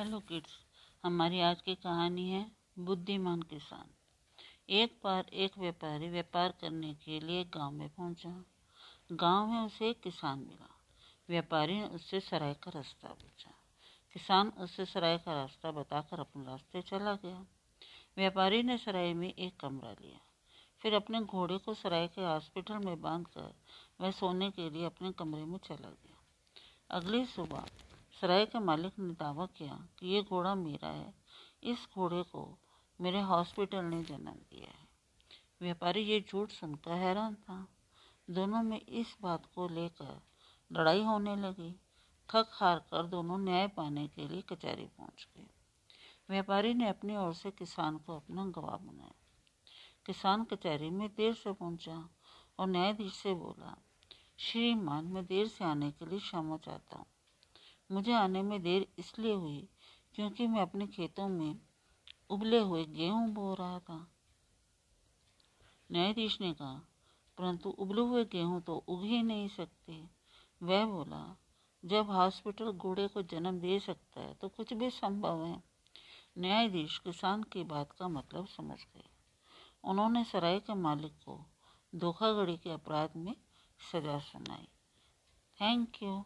Hello kids, हमारी आज की कहानी है बुद्धिमान किसान। एक बार एक व्यापारी व्यापार करने के लिए गाँव में पहुँचा। गाँव में उसे एक किसान मिला। व्यापारी ने उससे सराय का रास्ता पूछा। किसान उससे सराय का रास्ता बताकर अपने रास्ते चला गया। व्यापारी ने सराय में एक कमरा लिया। फिर अपने घोड़े को सराय के हॉस्पिटल में बांधकर वह सोने के लिए अपने कमरे में चला गया। अगली सुबह सराय के मालिक ने दावा किया कि ये घोड़ा मेरा है। इस घोड़े को मेरे हॉस्पिटल ने जन्म दिया है। व्यापारी ये झूठ सुनकर हैरान था। दोनों में इस बात को लेकर लड़ाई होने लगी। थक हार कर दोनों न्याय पाने के लिए कचहरी पहुँच गए। व्यापारी ने अपनी ओर से किसान को अपना गवाह बनाया। किसान कचहरी में देर से पहुँचा और न्यायाधीश से बोला, श्रीमान, मैं देर से आने के लिए क्षमा चाहता हूँ। मुझे आने में देर इसलिए हुई क्योंकि मैं अपने खेतों में उबले हुए गेहूँ बो रहा था। न्यायाधीश ने कहा, परंतु उबले हुए गेहूँ तो उग ही नहीं सकते। वह बोला, जब हॉस्पिटल घोड़े को जन्म दे सकता है तो कुछ भी संभव है। न्यायाधीश किसान की बात का मतलब समझ गए। उन्होंने सराय के मालिक को धोखाधड़ी के अपराध में सजा सुनाई। Thank you